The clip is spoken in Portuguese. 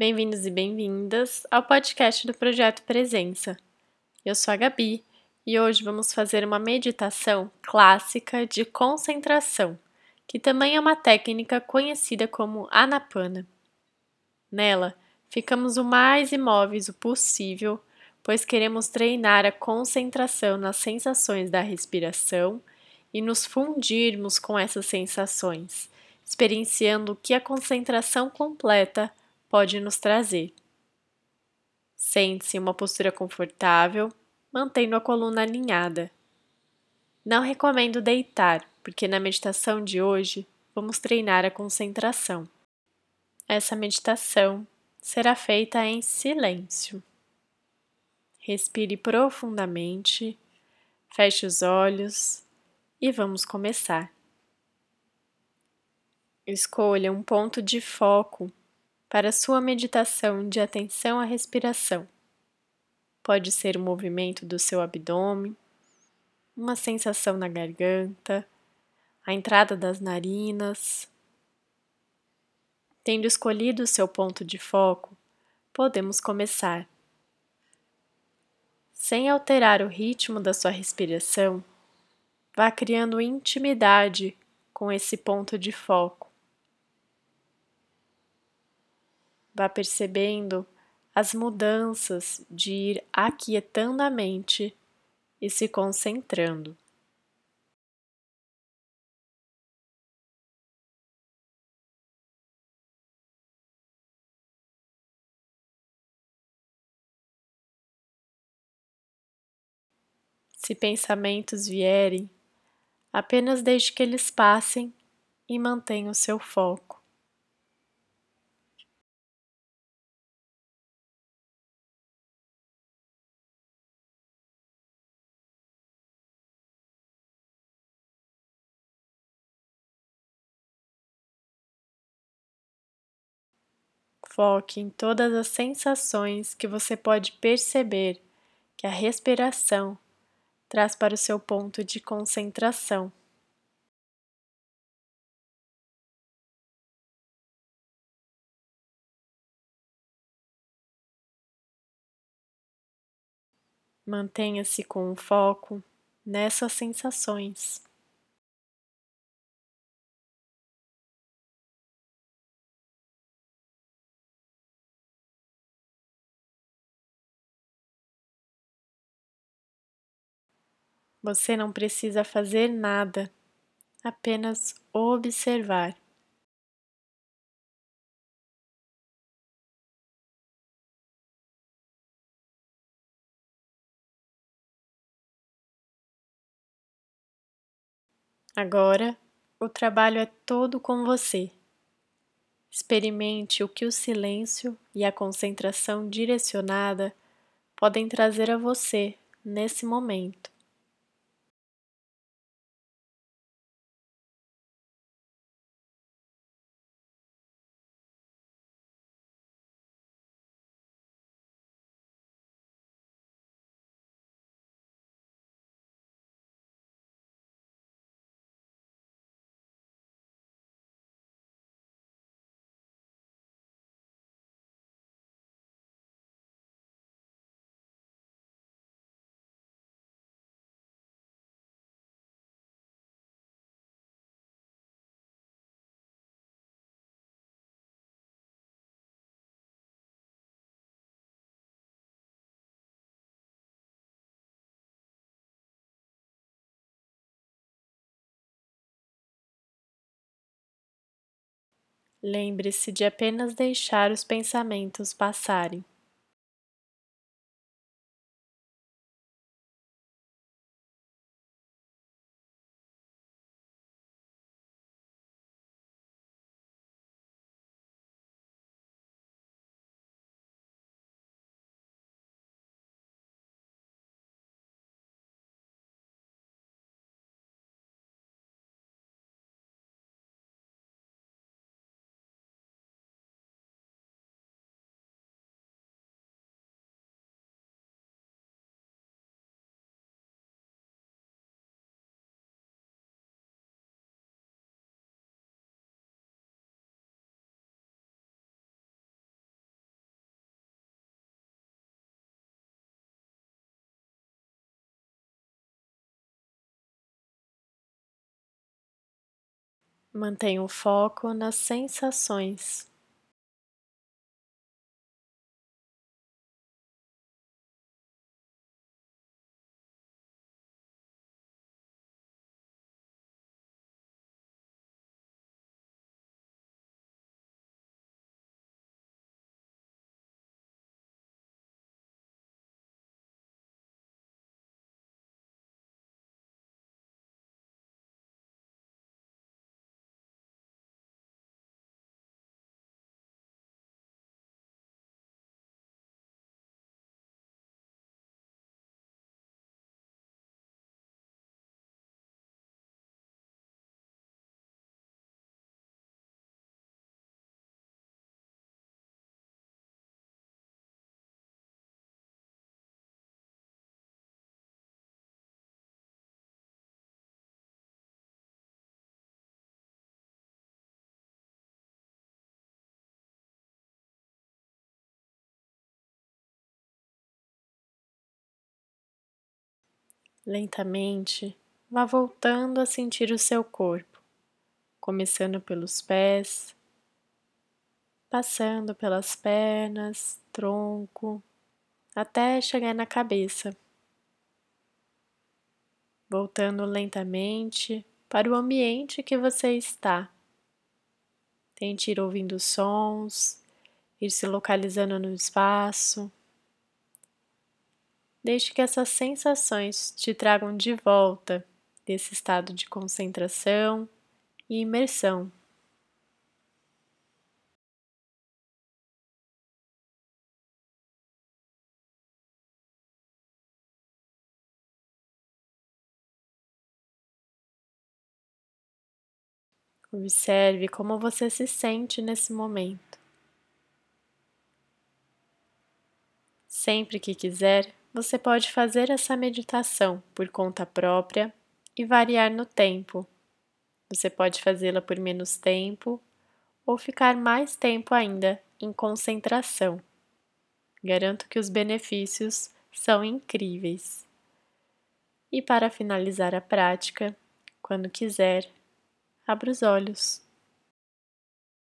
Bem-vindos e bem-vindas ao podcast do Projeto Presença. Eu sou a Gabi e hoje vamos fazer uma meditação clássica de concentração, que também é uma técnica conhecida como Anapana. Nela, ficamos o mais imóveis possível, pois queremos treinar a concentração nas sensações da respiração e nos fundirmos com essas sensações, experienciando o que a concentração completa pode nos trazer. Sente-se em uma postura confortável, mantendo a coluna alinhada. Não recomendo deitar, porque na meditação de hoje vamos treinar a concentração. Essa meditação será feita em silêncio. Respire profundamente, feche os olhos e vamos começar. Escolha um ponto de foco para sua meditação de atenção à respiração. Pode ser o movimento do seu abdômen, uma sensação na garganta, a entrada das narinas. Tendo escolhido o seu ponto de foco, podemos começar. Sem alterar o ritmo da sua respiração, vá criando intimidade com esse ponto de foco. Vá percebendo as mudanças de ir aquietando a mente e se concentrando. Se pensamentos vierem, apenas deixe que eles passem e mantenha o seu foco. Foque em todas as sensações que você pode perceber que a respiração traz para o seu ponto de concentração. Mantenha-se com o foco nessas sensações. Você não precisa fazer nada, apenas observar. Agora, o trabalho é todo com você. Experimente o que o silêncio e a concentração direcionada podem trazer a você nesse momento. Lembre-se de apenas deixar os pensamentos passarem. Mantenha o foco nas sensações. Lentamente, vá voltando a sentir o seu corpo, começando pelos pés, passando pelas pernas, tronco, até chegar na cabeça. Voltando lentamente para o ambiente que você está. Tente ir ouvindo sons, ir se localizando no espaço. Deixe que essas sensações te tragam de volta desse estado de concentração e imersão. Observe como você se sente nesse momento. Sempre que quiser, você pode fazer essa meditação por conta própria e variar no tempo. Você pode fazê-la por menos tempo ou ficar mais tempo ainda em concentração. Garanto que os benefícios são incríveis. E para finalizar a prática, quando quiser, abra os olhos.